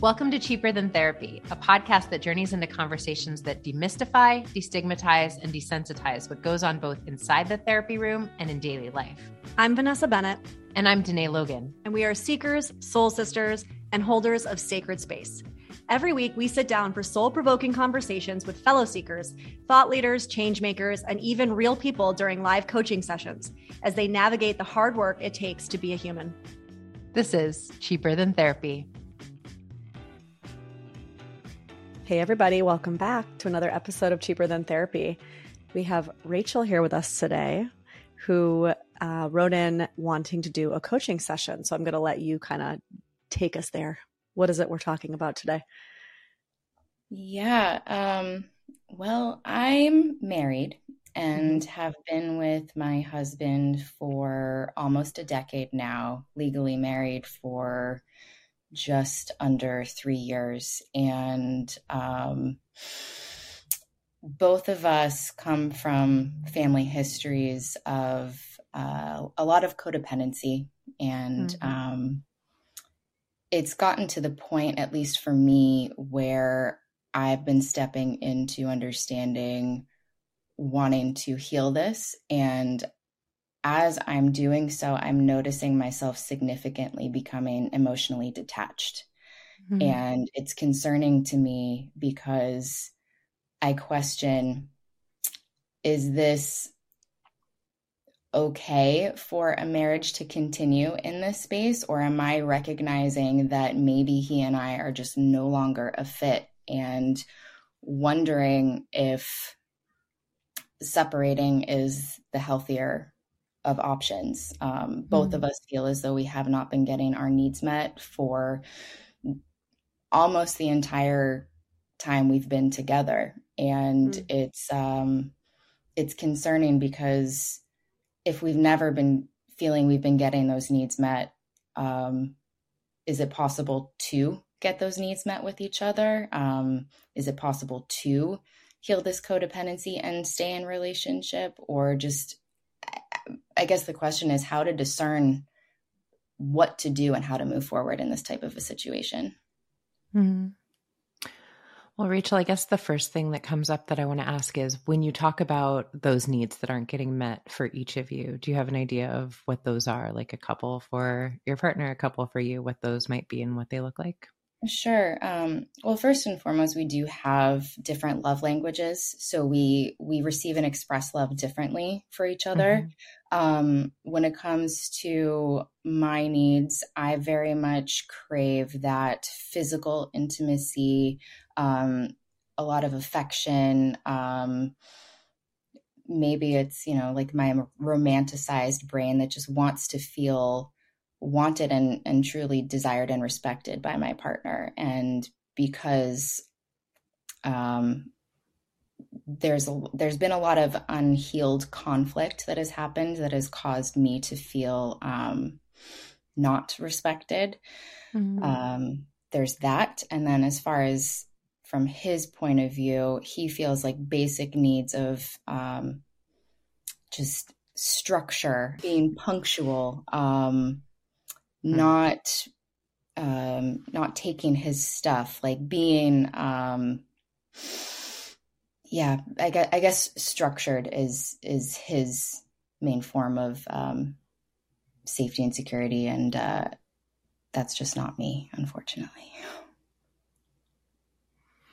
Welcome to Cheaper Than Therapy, a podcast that journeys into conversations that demystify, destigmatize, and desensitize what goes on both inside the therapy room and in daily life. I'm Vanessa Bennett, And I'm Dené Logan. and we are seekers, soul sisters, and holders of sacred space. Every week, we sit down for soul provoking conversations with fellow seekers, thought leaders, change makers, and even real people during live coaching sessions as they navigate the hard work it takes to be a human. This is Cheaper Than Therapy. Hey, everybody, welcome back to another episode of Cheaper Than Therapy. We have Rachel here with us today who uh, wrote in wanting to do a coaching session. So I'm going to let you kind of take us there. What is it we're talking about today? Yeah. Um, well, I'm married and have been with my husband for almost a decade now, legally married for just under three years. And um, both of us come from family histories of uh, a lot of codependency and Mhm. um, it's gotten to the point, at least for me, where I've been stepping into understanding wanting to heal this. And as I'm doing so, I'm noticing myself significantly becoming emotionally detached. Mm-hmm. And it's concerning to me because I question is this okay for a marriage to continue in this space, or am I recognizing that maybe he and I are just no longer a fit? And wondering if separating is the healthier of options? Um, both of us feel as though we have not been getting our needs met for almost the entire time we've been together and Mm. it's um it's concerning because if we've never been feeling we've been getting those needs met um is it possible to get those needs met with each other um is it possible to heal this codependency and stay in relationship or just i guess the question is how to discern what to do and how to move forward in this type of a situation Mhm. Well, Rachel, I guess the first thing that comes up that I want to ask is when you talk about those needs that aren't getting met for each of you, do you have an idea of what those are? Like a couple for your partner, a couple for you, what those might be and what they look like? Sure. Um, well, first and foremost, we do have different love languages, so we we receive and express love differently for each other. Um, when it comes to my needs, I very much crave that physical intimacy, um, a lot of affection. Um, maybe it's you know like my romanticized brain that just wants to feel wanted and, and truly desired and respected by my partner. And because um, there's a, there's been a lot of unhealed conflict that has happened that has caused me to feel um, not respected. Mm-hmm. Um, there's that, and then as far as from his point of view, he feels like basic needs of um, just structure, being punctual, um, mm-hmm. not um, not taking his stuff, like being um, yeah, I guess, I guess structured is is his main form of um, safety and security, and uh, that's just not me, unfortunately.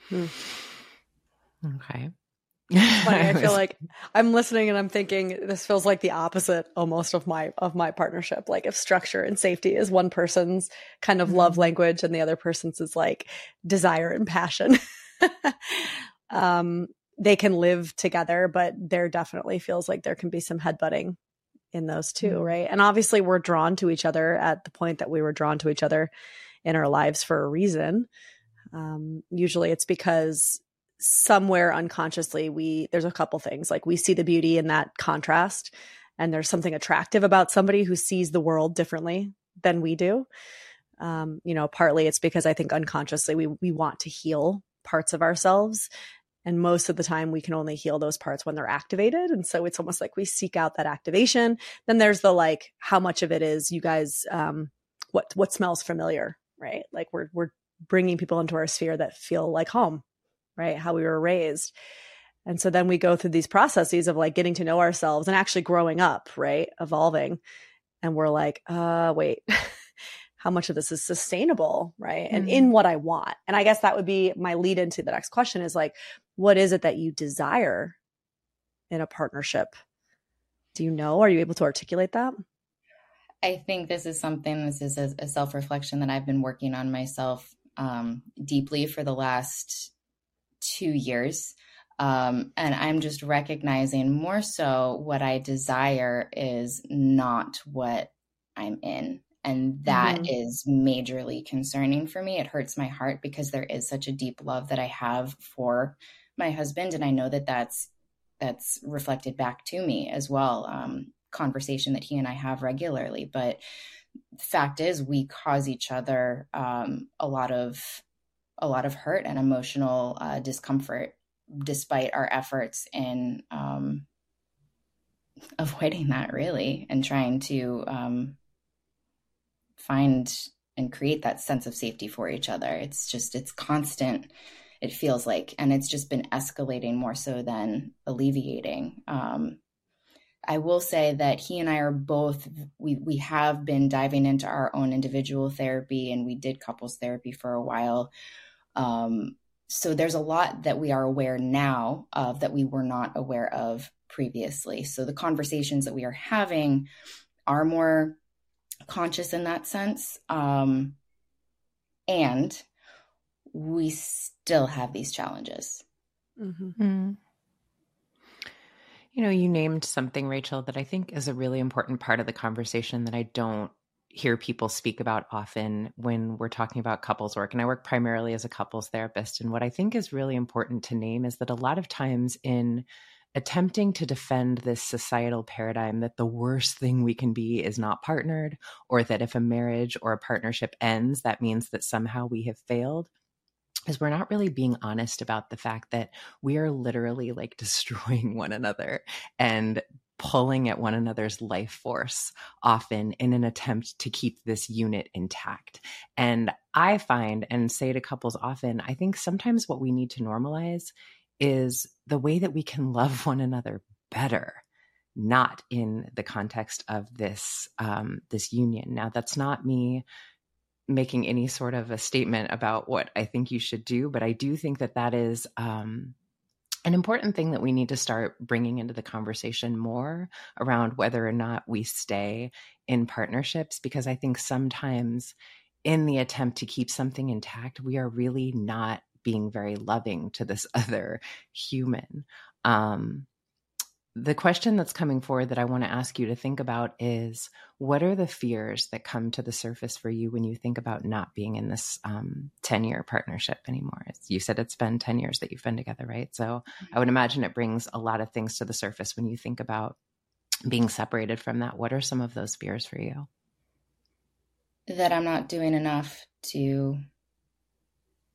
Hmm. Okay. Funny, I feel like I'm listening and I'm thinking this feels like the opposite almost of my of my partnership. Like if structure and safety is one person's kind of love mm-hmm. language and the other person's is like desire and passion. um they can live together, but there definitely feels like there can be some headbutting in those 2 mm-hmm. right? And obviously, we're drawn to each other at the point that we were drawn to each other in our lives for a reason. Um, usually, it's because somewhere unconsciously we there's a couple things like we see the beauty in that contrast and there's something attractive about somebody who sees the world differently than we do um, you know partly it's because i think unconsciously we we want to heal parts of ourselves and most of the time, we can only heal those parts when they're activated. And so it's almost like we seek out that activation. Then there's the like, how much of it is you guys, um, what, what smells familiar, right? Like we're, we're bringing people into our sphere that feel like home, right? How we were raised. And so then we go through these processes of like getting to know ourselves and actually growing up, right? Evolving. And we're like, uh, wait, how much of this is sustainable, right? Mm-hmm. And in what I want. And I guess that would be my lead into the next question is like, what is it that you desire in a partnership? Do you know? Are you able to articulate that? I think this is something, this is a, a self reflection that I've been working on myself um, deeply for the last two years. Um, and I'm just recognizing more so what I desire is not what I'm in. And that mm-hmm. is majorly concerning for me. It hurts my heart because there is such a deep love that I have for my husband. And I know that that's, that's reflected back to me as well. Um, conversation that he and I have regularly. But the fact is, we cause each other um, a lot of a lot of hurt and emotional uh, discomfort, despite our efforts in um, avoiding that, really, and trying to um, find and create that sense of safety for each other. It's just, it's constant, it feels like, and it's just been escalating more so than alleviating. Um, I will say that he and I are both we we have been diving into our own individual therapy and we did couples therapy for a while. Um, so there's a lot that we are aware now of that we were not aware of previously. So the conversations that we are having are more conscious in that sense. Um, and we still have these challenges. Mm-hmm. Mm-hmm. You know, you named something, Rachel, that I think is a really important part of the conversation that I don't hear people speak about often when we're talking about couples work. And I work primarily as a couples therapist. And what I think is really important to name is that a lot of times in attempting to defend this societal paradigm that the worst thing we can be is not partnered, or that if a marriage or a partnership ends, that means that somehow we have failed, is we're not really being honest about the fact that we are literally like destroying one another and pulling at one another's life force often in an attempt to keep this unit intact. And I find and say to couples often, I think sometimes what we need to normalize is the way that we can love one another better not in the context of this um, this union now that's not me making any sort of a statement about what i think you should do but i do think that that is um, an important thing that we need to start bringing into the conversation more around whether or not we stay in partnerships because i think sometimes in the attempt to keep something intact we are really not being very loving to this other human. Um, the question that's coming forward that I want to ask you to think about is what are the fears that come to the surface for you when you think about not being in this um, 10 year partnership anymore? You said it's been 10 years that you've been together, right? So I would imagine it brings a lot of things to the surface when you think about being separated from that. What are some of those fears for you? That I'm not doing enough to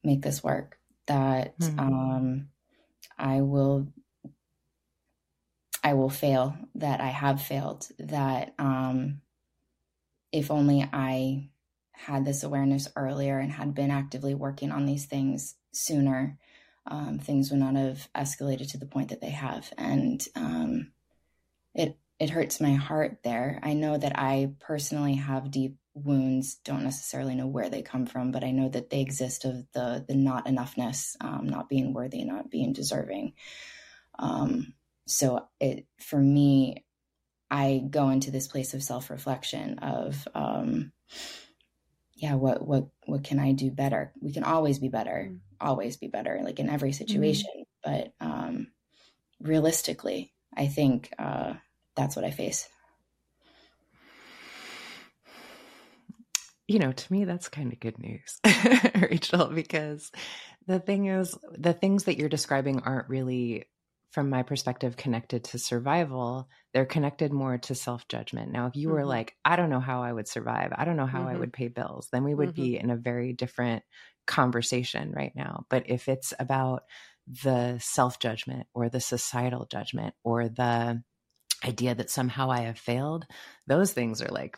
make this work, that mm-hmm. um, I will I will fail, that I have failed, that um, if only I had this awareness earlier and had been actively working on these things sooner, um, things would not have escalated to the point that they have. And um, it it hurts my heart there. I know that I personally have deep wounds. Don't necessarily know where they come from, but I know that they exist of the the not enoughness, um, not being worthy, not being deserving. Um, so it for me i go into this place of self-reflection of um yeah what what what can i do better we can always be better mm-hmm. always be better like in every situation mm-hmm. but um realistically i think uh that's what i face you know, to me, that's kind of good news, Rachel, because the thing is, the things that you're describing aren't really from my perspective connected to survival they're connected more to self-judgment now if you mm-hmm. were like i don't know how i would survive i don't know how mm-hmm. i would pay bills then we would mm-hmm. be in a very different conversation right now but if it's about the self-judgment or the societal judgment or the idea that somehow i have failed those things are like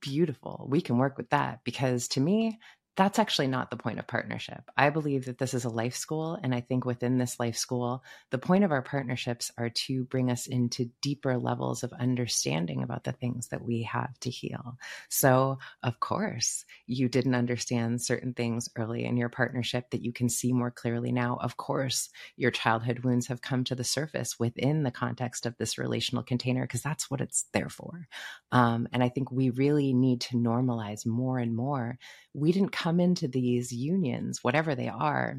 beautiful we can work with that because to me that's actually not the point of partnership. I believe that this is a life school. And I think within this life school, the point of our partnerships are to bring us into deeper levels of understanding about the things that we have to heal. So, of course, you didn't understand certain things early in your partnership that you can see more clearly now. Of course, your childhood wounds have come to the surface within the context of this relational container because that's what it's there for. Um, and I think we really need to normalize more and more. We didn't come into these unions, whatever they are,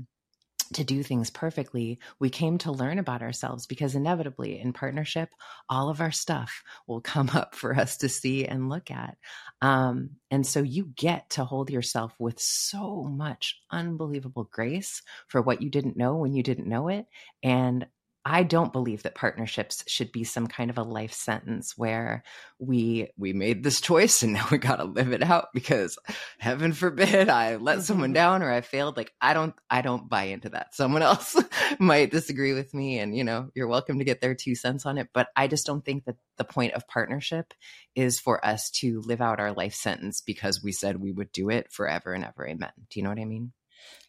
to do things perfectly, we came to learn about ourselves because inevitably in partnership, all of our stuff will come up for us to see and look at. Um, and so you get to hold yourself with so much unbelievable grace for what you didn't know when you didn't know it. And I don't believe that partnerships should be some kind of a life sentence where we we made this choice and now we got to live it out because heaven forbid I let someone mm-hmm. down or I failed like I don't I don't buy into that. Someone else might disagree with me and you know, you're welcome to get their two cents on it, but I just don't think that the point of partnership is for us to live out our life sentence because we said we would do it forever and ever amen. Do you know what I mean?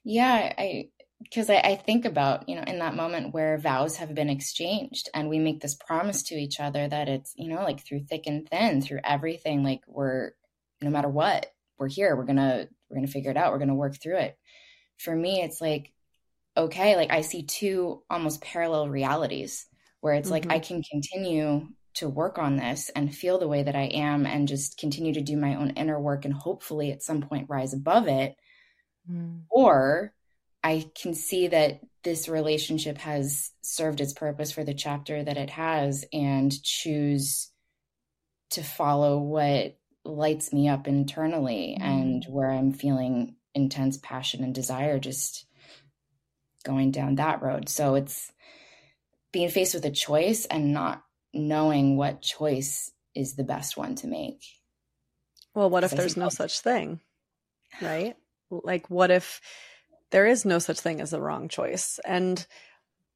Yeah, I because I, I, think about you know in that moment where vows have been exchanged and we make this promise to each other that it's you know like through thick and thin through everything like we're no matter what we're here we're gonna we're gonna figure it out we're gonna work through it for me it's like okay like i see two almost parallel realities where it's mm-hmm. like i can continue to work on this and feel the way that i am and just continue to do my own inner work and hopefully at some point rise above it mm. or I can see that this relationship has served its purpose for the chapter that it has and choose to follow what lights me up internally mm. and where I'm feeling intense passion and desire just going down that road. So it's being faced with a choice and not knowing what choice is the best one to make. Well, what if there's no such thing? Right? Like what if there is no such thing as a wrong choice. And,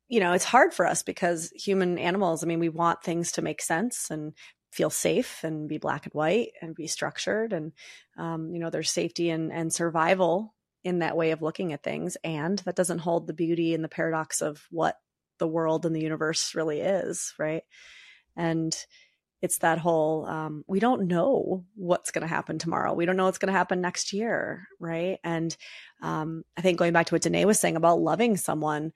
you know, it's hard for us because human animals, I mean, we want things to make sense and feel safe and be black and white and be structured. And, um, you know, there's safety and, and survival in that way of looking at things. And that doesn't hold the beauty and the paradox of what the world and the universe really is, right? And, it's that whole um, we don't know what's going to happen tomorrow we don't know what's going to happen next year right and um, i think going back to what Dené was saying about loving someone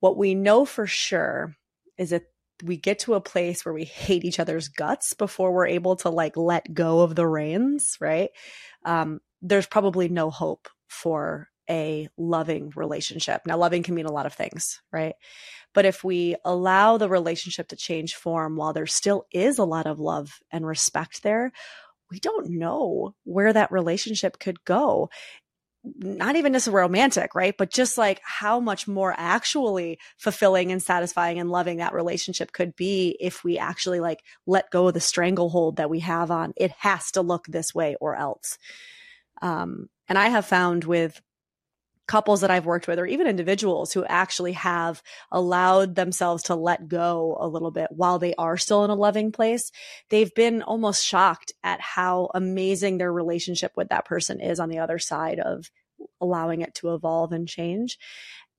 what we know for sure is that we get to a place where we hate each other's guts before we're able to like let go of the reins right um, there's probably no hope for a loving relationship. Now, loving can mean a lot of things, right? But if we allow the relationship to change form while there still is a lot of love and respect there, we don't know where that relationship could go not even just romantic, right? But just like how much more actually fulfilling and satisfying and loving that relationship could be if we actually like let go of the stranglehold that we have on it has to look this way or else. Um, and I have found with couples that I've worked with, or even individuals who actually have allowed themselves to let go a little bit while they are still in a loving place, they've been almost shocked at how amazing their relationship with that person is on the other side of allowing it to evolve and change.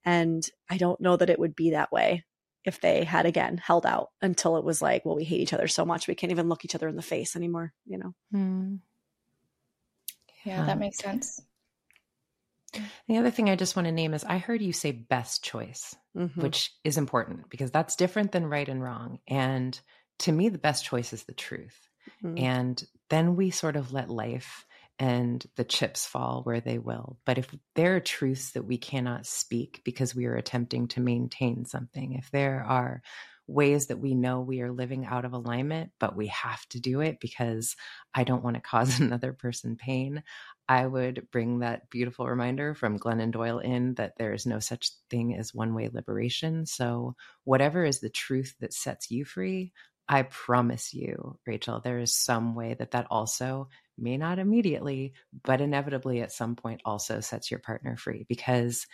And I don't know that it would be that way if they had again held out until it was like, well, we hate each other so much we can't even look each other in the face anymore, you know? Hmm. Yeah, that makes sense. The other thing I just want to name is I heard you say best choice, mm-hmm. which is important because that's different than right and wrong. And to me, the best choice is the truth. Mm-hmm. And then we sort of let life and the chips fall where they will. But if there are truths that we cannot speak because we are attempting to maintain something, if there are ways that we know we are living out of alignment, but we have to do it because I don't want to cause another person pain, I would bring that beautiful reminder from Glennon Doyle in that there is no such thing as one way liberation. So, whatever is the truth that sets you free, I promise you, Rachel, there is some way that that also may not immediately, but inevitably at some point also sets your partner free because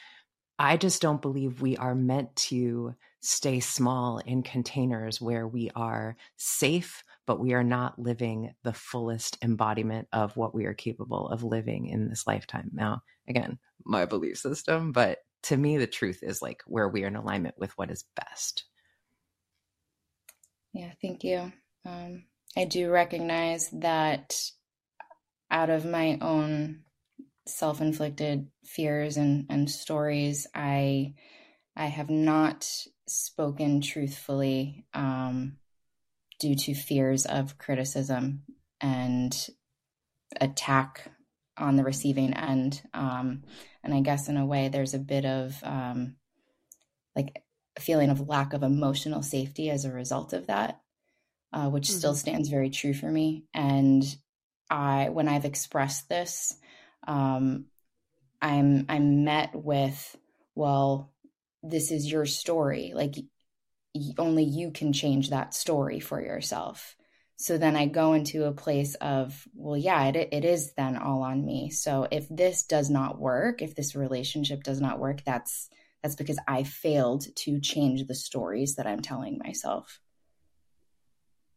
I just don't believe we are meant to stay small in containers where we are safe, but we are not living the fullest embodiment of what we are capable of living in this lifetime. Now, again, my belief system, but to me, the truth is like where we are in alignment with what is best. Yeah, thank you. Um, I do recognize that out of my own self-inflicted fears and, and stories i i have not spoken truthfully um, due to fears of criticism and attack on the receiving end um, and i guess in a way there's a bit of um, like a feeling of lack of emotional safety as a result of that uh, which mm-hmm. still stands very true for me and i when i've expressed this um, I'm I'm met with, well, this is your story. Like only you can change that story for yourself. So then I go into a place of, well, yeah, it, it is then all on me. So if this does not work, if this relationship does not work, that's that's because I failed to change the stories that I'm telling myself.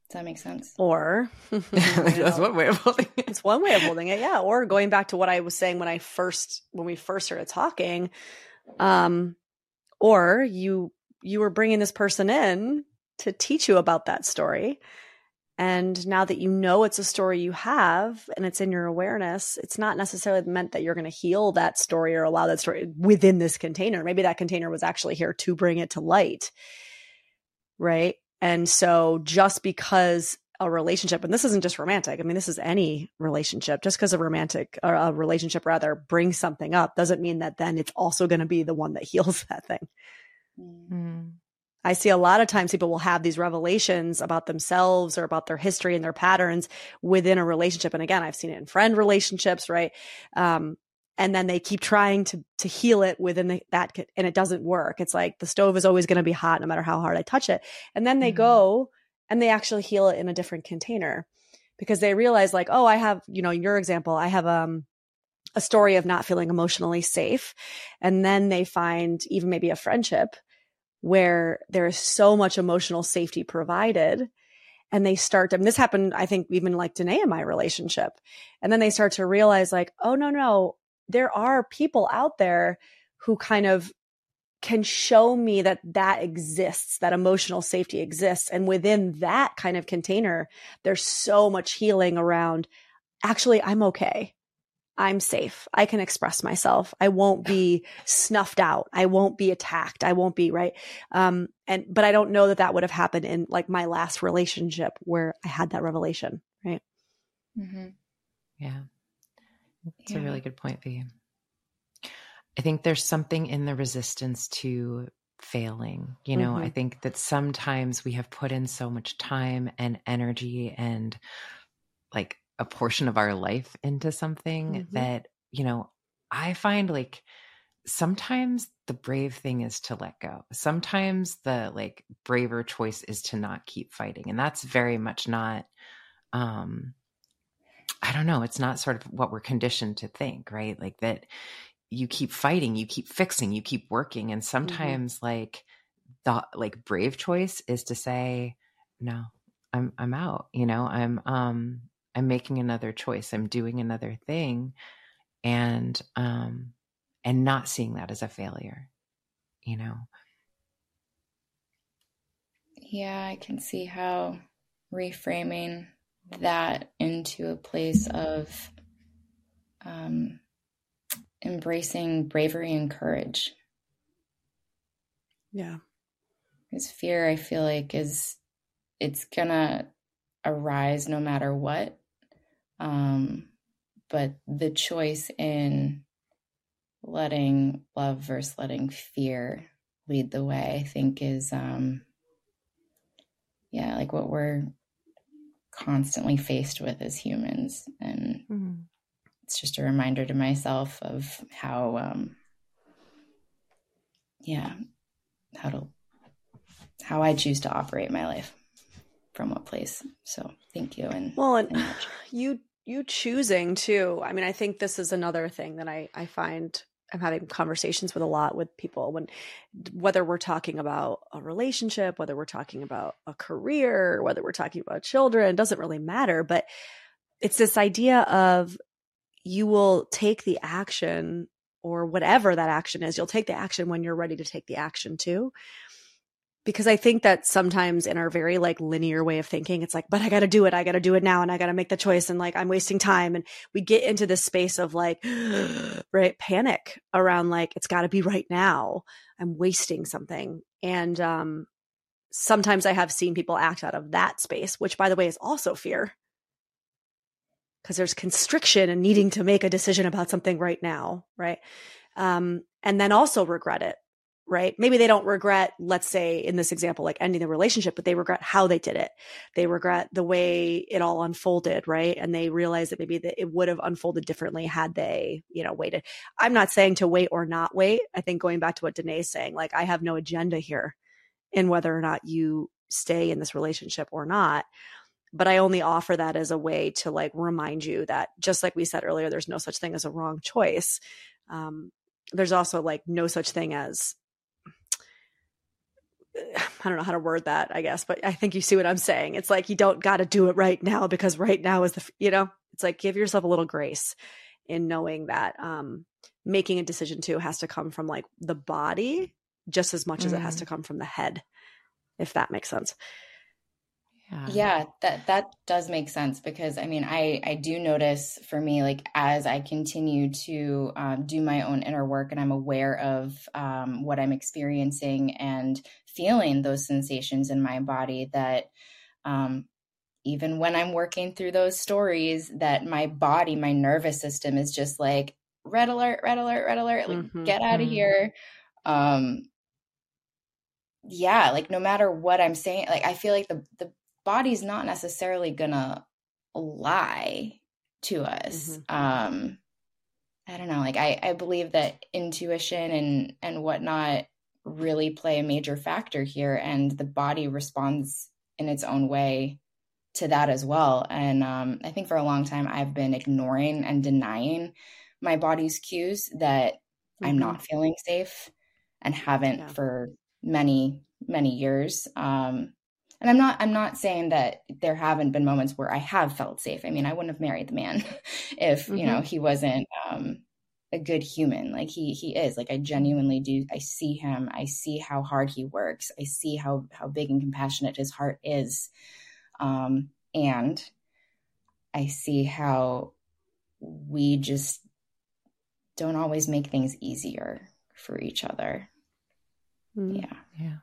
Does that make sense? Or that's one way of holding it. It's one way of holding it, yeah. Or going back to what I was saying when I first when we first started talking, um, or you you were bringing this person in to teach you about that story, and now that you know it's a story you have and it's in your awareness, it's not necessarily meant that you're going to heal that story or allow that story within this container. Maybe that container was actually here to bring it to light, right? And so just because a relationship, and this isn't just romantic, I mean, this is any relationship, just because a romantic or a relationship rather brings something up doesn't mean that then it's also going to be the one that heals that thing. Mm. I see a lot of times people will have these revelations about themselves or about their history and their patterns within a relationship. And again, I've seen it in friend relationships, right? Um, and then they keep trying to to heal it within the, that and it doesn't work it's like the stove is always going to be hot no matter how hard i touch it and then they mm-hmm. go and they actually heal it in a different container because they realize like oh i have you know your example i have um a story of not feeling emotionally safe and then they find even maybe a friendship where there is so much emotional safety provided and they start this happened, I think, even like Dené in my relationship. And then they start to realize, like, oh, no, no, there are people out there who kind of can show me that that exists, that emotional safety exists. And within that kind of container, there's so much healing around actually, I'm okay. I'm safe. I can express myself. I won't be snuffed out. I won't be attacked. I won't be right. Um, and, but I don't know that that would have happened in like my last relationship where I had that revelation. Right. Mm-hmm. Yeah. It's yeah. a really good point, V. I think there's something in the resistance to failing. You know, mm-hmm. I think that sometimes we have put in so much time and energy and like a portion of our life into something mm-hmm. that, you know, I find like sometimes the brave thing is to let go. Sometimes the like braver choice is to not keep fighting. And that's very much not um I don't know, it's not sort of what we're conditioned to think, right? Like that you keep fighting, you keep fixing, you keep working and mm-hmm. sometimes mm-hmm. like the like brave choice is to say no, I'm I'm out, you know, I'm um I'm making another choice. I'm doing another thing and um and not seeing that as a failure, you know. Yeah, I can see how reframing that into a place of um, embracing bravery and courage. Yeah. Because fear, I feel like, is it's gonna arise no matter what. Um, but the choice in letting love versus letting fear lead the way, I think is, um, yeah, like what we're constantly faced with as humans. And mm-hmm. It's just a reminder to myself of how, um, yeah, how to, how I choose to operate my life from what place. So thank you. And well, and, and you you choosing too. I mean, I think this is another thing that I I find I'm having conversations with a lot with people when whether we're talking about a relationship, whether we're talking about a career, whether we're talking about children, doesn't really matter, but it's this idea of you will take the action or whatever that action is, you'll take the action when you're ready to take the action too because I think that sometimes in our very like linear way of thinking, it's like, but I got to do it. I got to do it now and I got to make the choice. And like, I'm wasting time. And we get into this space of like, right, panic around like, it's got to be right now. I'm wasting something. And, um, sometimes I have seen people act out of that space, which by the way is also fear because there's constriction and needing to make a decision about something right now. Right. Um, and then also regret it right? Maybe they don't regret, let's say in this example, like ending the relationship, but they regret how they did it. They regret the way it all unfolded, right? And they realize that maybe that it would have unfolded differently had they, you know, waited. I'm not saying to wait or not wait. I think going back to what Dené's saying, like I have no agenda here in whether or not you stay in this relationship or not. But I only offer that as a way to like remind you that just like we said earlier, there's no such thing as a wrong choice. Um, there's also like no such thing as I don't know how to word that, I guess, but I think you see what I'm saying. It's like you don't got to do it right now because right now is the, you know, it's like give yourself a little grace in knowing that um, making a decision too has to come from like the body just as much mm. as it has to mm. come from the head, if that makes sense. Yeah. yeah, that that does make sense because I mean, I I do notice for me like as I continue to um, do my own inner work and I'm aware of um, what I'm experiencing and feeling those sensations in my body that um, even when I'm working through those stories, that my body, my nervous system is just like red alert, red alert, red alert, like mm-hmm. get out of mm-hmm. here. Um, yeah, like no matter what I'm saying, like I feel like the the body's not necessarily gonna lie to us. Mm-hmm. Um, I don't know. Like I, I believe that intuition and and whatnot really play a major factor here, and the body responds in its own way to that as well. And um, I think for a long time I've been ignoring and denying my body's cues that mm-hmm. I'm not feeling safe, and haven't yeah. for many many years. Um, and i'm not i'm not saying that there haven't been moments where i have felt safe. I mean i wouldn't have married the man if mm-hmm. you know mm-hmm. he wasn't um a good human. Like he he is. Like i genuinely do i see him. I see how hard he works. I see how how big and compassionate his heart is. Um and i see how we just don't always make things easier for each other. Mm. yeah. Yeah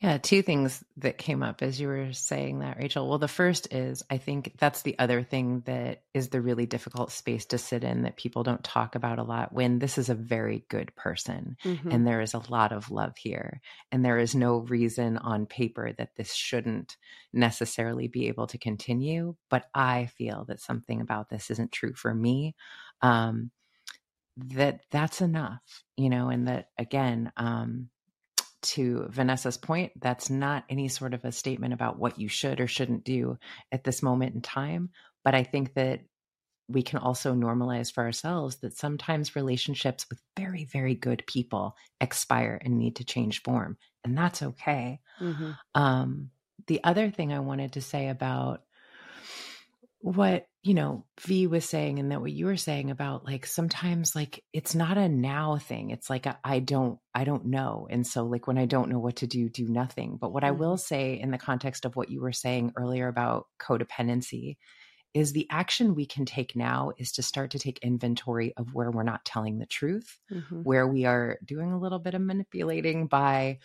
Yeah, two things that came up as you were saying that, Rachel. Well, the first is I think that's the other thing that is the really difficult space to sit in that people don't talk about a lot when this is a very good person mm-hmm. and there is a lot of love here. And there is no reason on paper that this shouldn't necessarily be able to continue. But I feel that something about this isn't true for me. Um, that that's enough, you know, and that again, um, to Vanessa's point, that's not any sort of a statement about what you should or shouldn't do at this moment in time. But I think that we can also normalize for ourselves that sometimes relationships with very, very good people expire and need to change form. And that's okay. Mm-hmm. Um, the other thing I wanted to say about what you know v was saying and that what you were saying about like sometimes like it's not a now thing it's like I don't i don't know and so like when i don't know what to do do nothing but what mm-hmm. i will say in the context of what you were saying earlier about codependency is the action we can take now is to start to take inventory of where we're not telling the truth mm-hmm. where we are doing a little bit of manipulating by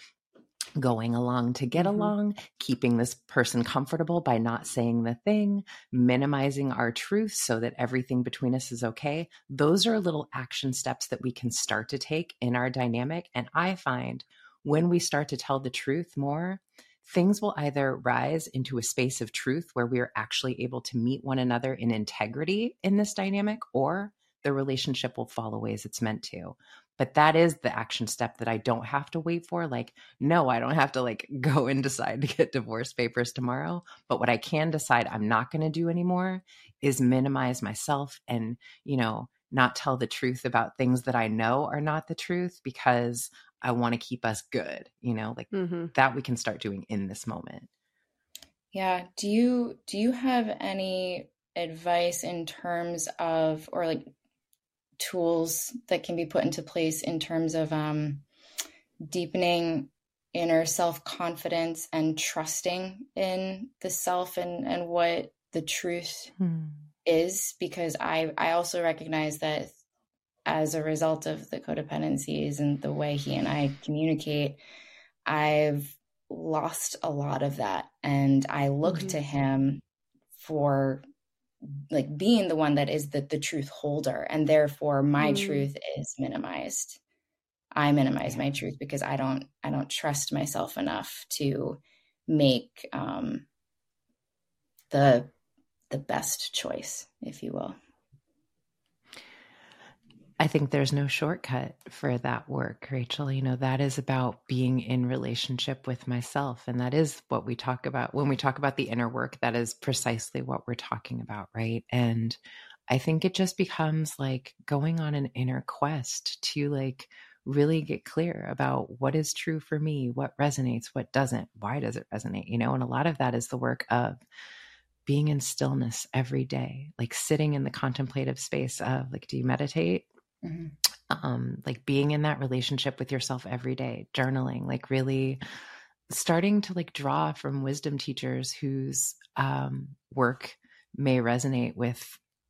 going along to get mm-hmm. along, keeping this person comfortable by not saying the thing, minimizing our truth so that everything between us is okay. Those are little action steps that we can start to take in our dynamic. And I find when we start to tell the truth more, things will either rise into a space of truth where we are actually able to meet one another in integrity in this dynamic, or the relationship will fall away as it's meant to but that is the action step that I don't have to wait for. Like, no, I don't have to like go and decide to get divorce papers tomorrow. But what I can decide I'm not going to do anymore is minimize myself and, you know, not tell the truth about things that I know are not the truth because I want to keep us good, you know, like mm-hmm. that we can start doing in this moment. Yeah. Do you do you have any advice in terms of or like tools that can be put into place in terms of um, deepening inner self confidence and trusting in the self and, and what the truth hmm. is. Because I, I also recognize that as a result of the codependencies and the way he and I communicate, I've lost a lot of that. And I look mm-hmm. to him for like being the one that is the, the truth holder and therefore my mm. truth is minimized. I minimize my truth because i don't i don't trust myself enough to make um the the best choice if you will I think there's no shortcut for that work, Rachel. You know, that is about being in relationship with myself. And that is what we talk about when we talk about the inner work. That is precisely what we're talking about, right? And I think it just becomes like going on an inner quest to like really get clear about what is true for me, what resonates, what doesn't, why does it resonate, you know? And a lot of that is the work of being in stillness every day, like sitting in the contemplative space of like, do you meditate? Mm-hmm. Um, like being in that relationship with yourself every day, journaling, like really starting to like draw from wisdom teachers whose um, work may resonate with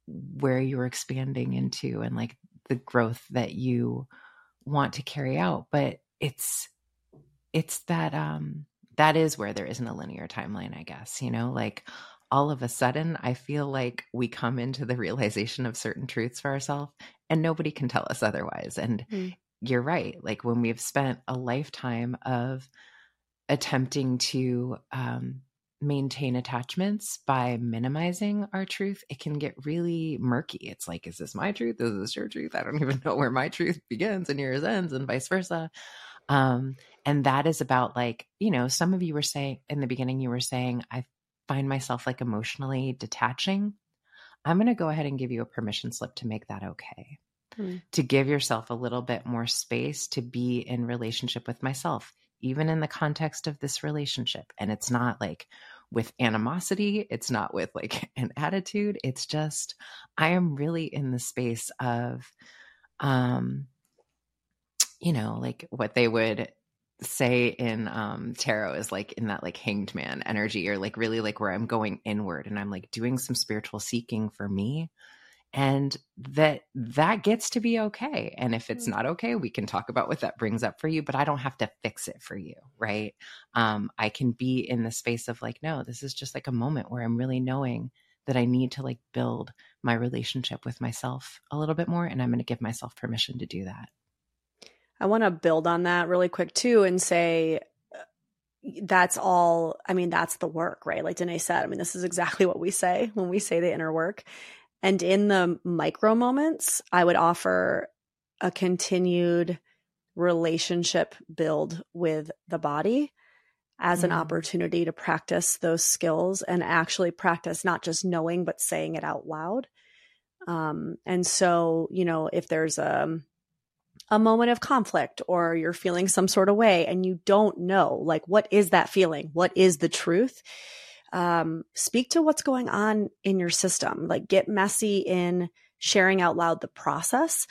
where you're expanding into and like the growth that you want to carry out. But it's it's that um that is where there isn't a linear timeline, I guess, you know, like all of a sudden I feel like we come into the realization of certain truths for ourselves and nobody can tell us otherwise. And mm. you're right. Like when we've spent a lifetime of attempting to um, maintain attachments by minimizing our truth, it can get really murky. It's like, is this my truth? Is this your truth? I don't even know where my truth begins and yours ends, and vice versa. Um, and that is about like, you know, some of you were saying in the beginning, you were saying, I find myself like emotionally detaching, I'm going to go ahead and give you a permission slip to make that okay. Hmm. To give yourself a little bit more space to be in relationship with myself, even in the context of this relationship. And it's not like with animosity, it's not with like an attitude. It's just, I am really in the space of, um, you know, like what they would say in um tarot is like in that like hanged man energy or like really like where I'm going inward and I'm like doing some spiritual seeking for me. And that that gets to be okay. And if it's mm. not okay we can talk about what that brings up for you but i don't have to fix it for you right? Um i can be in the space of like no this is just like a moment where i'm really knowing that i need to like build my relationship with myself a little bit more and i'm going to give myself permission to do that i want to build on that really quick too and say uh, that's all i mean that's the work right? Like Dené said i mean this is exactly what we say when we say the inner work. And in the micro moments, I would offer a continued relationship build with the body as an mm. opportunity to practice those skills and actually practice not just knowing but saying it out loud. Um, and so you know if there's a a moment of conflict or you're feeling some sort of way and you don't know like what is that feeling what is the truth um, speak to what's going on in your system. Like get messy in sharing out loud the process,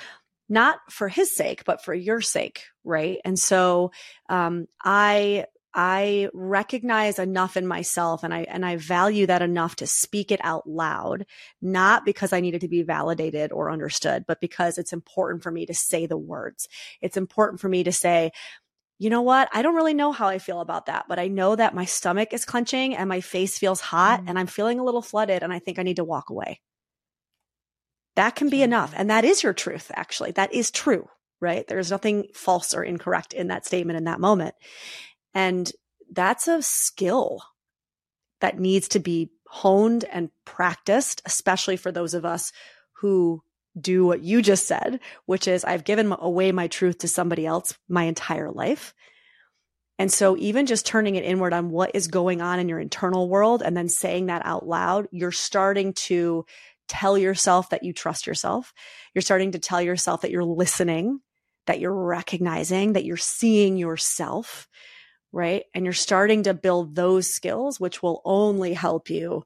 not for his sake, but for your sake, right? And so um, I I recognize enough in myself and I and I value that enough to speak it out loud, not because I needed to be validated or understood, but because it's important for me to say the words. It's important for me to say, you know what? I don't really know how I feel about that, but I know that my stomach is clenching and my face feels hot mm. and I'm feeling a little flooded and I think I need to walk away. That can be enough. And that is your truth, actually. That is true, right? There's nothing false or incorrect in that statement in that moment. And that's a skill that needs to be honed and practiced, especially for those of us who do what you just said, which is I've given away my truth to somebody else my entire life. And so even just turning it inward on what is going on in your internal world and then saying that out loud, you're starting to tell yourself that you trust yourself. You're starting to tell yourself that you're listening, that you're recognizing, that you're seeing yourself, right? And you're starting to build those skills, which will only help you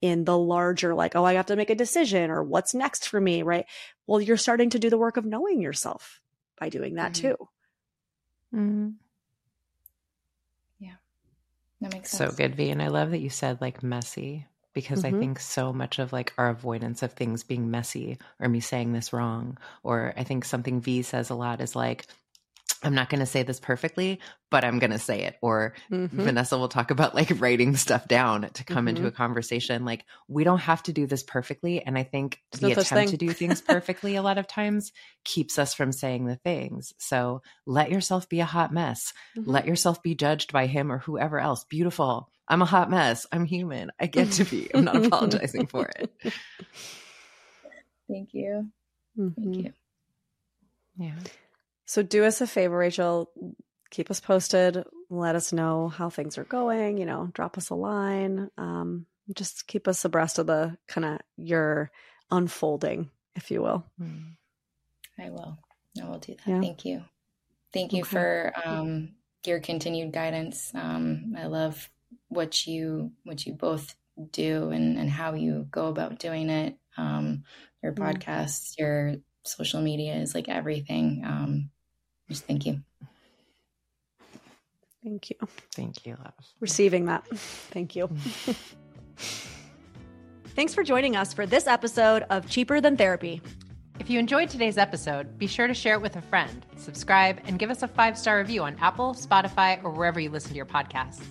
in the larger, like, oh, I have to make a decision or what's next for me, right? Well, you're starting to do the work of knowing yourself by doing that mm-hmm. too. Mm-hmm. Yeah. That makes sense. So good, V. And I love that you said like messy because mm-hmm. I think so much of like our avoidance of things being messy or me saying this wrong, or I think something V says a lot is like, I'm not going to say this perfectly, but I'm going to say it. Or mm-hmm. Vanessa will talk about like writing stuff down to come mm-hmm. into a conversation. Like, we don't have to do this perfectly. And I think There's the attempt to do things perfectly a lot of times keeps us from saying the things. So let yourself be a hot mess. Mm-hmm. Let yourself be judged by him or whoever else. Beautiful. I'm a hot mess. I'm human. I get to be. I'm not apologizing for it. Thank you. Thank mm-hmm. you. Yeah. So do us a favor, Rachel. Keep us posted. Let us know how things are going. You know, drop us a line. Um, just keep us abreast of the kind of your unfolding, if you will. Hmm. I will. I will do that. Yeah. Thank you. Thank you okay. for um, your continued guidance. Um, I love what you what you both do and, and how you go about doing it. Um, your mm-hmm. podcasts, your social media is like everything. Um, just thank you. Thank you. Thank you, love. Receiving that. Thank you. Thanks for joining us for this episode of Cheaper Than Therapy. If you enjoyed today's episode, be sure to share it with a friend, subscribe, and give us a five star review on Apple, Spotify, or wherever you listen to your podcasts.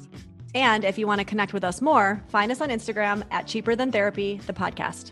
And if you want to connect with us more, find us on Instagram at Cheaper Than Therapy, the podcast.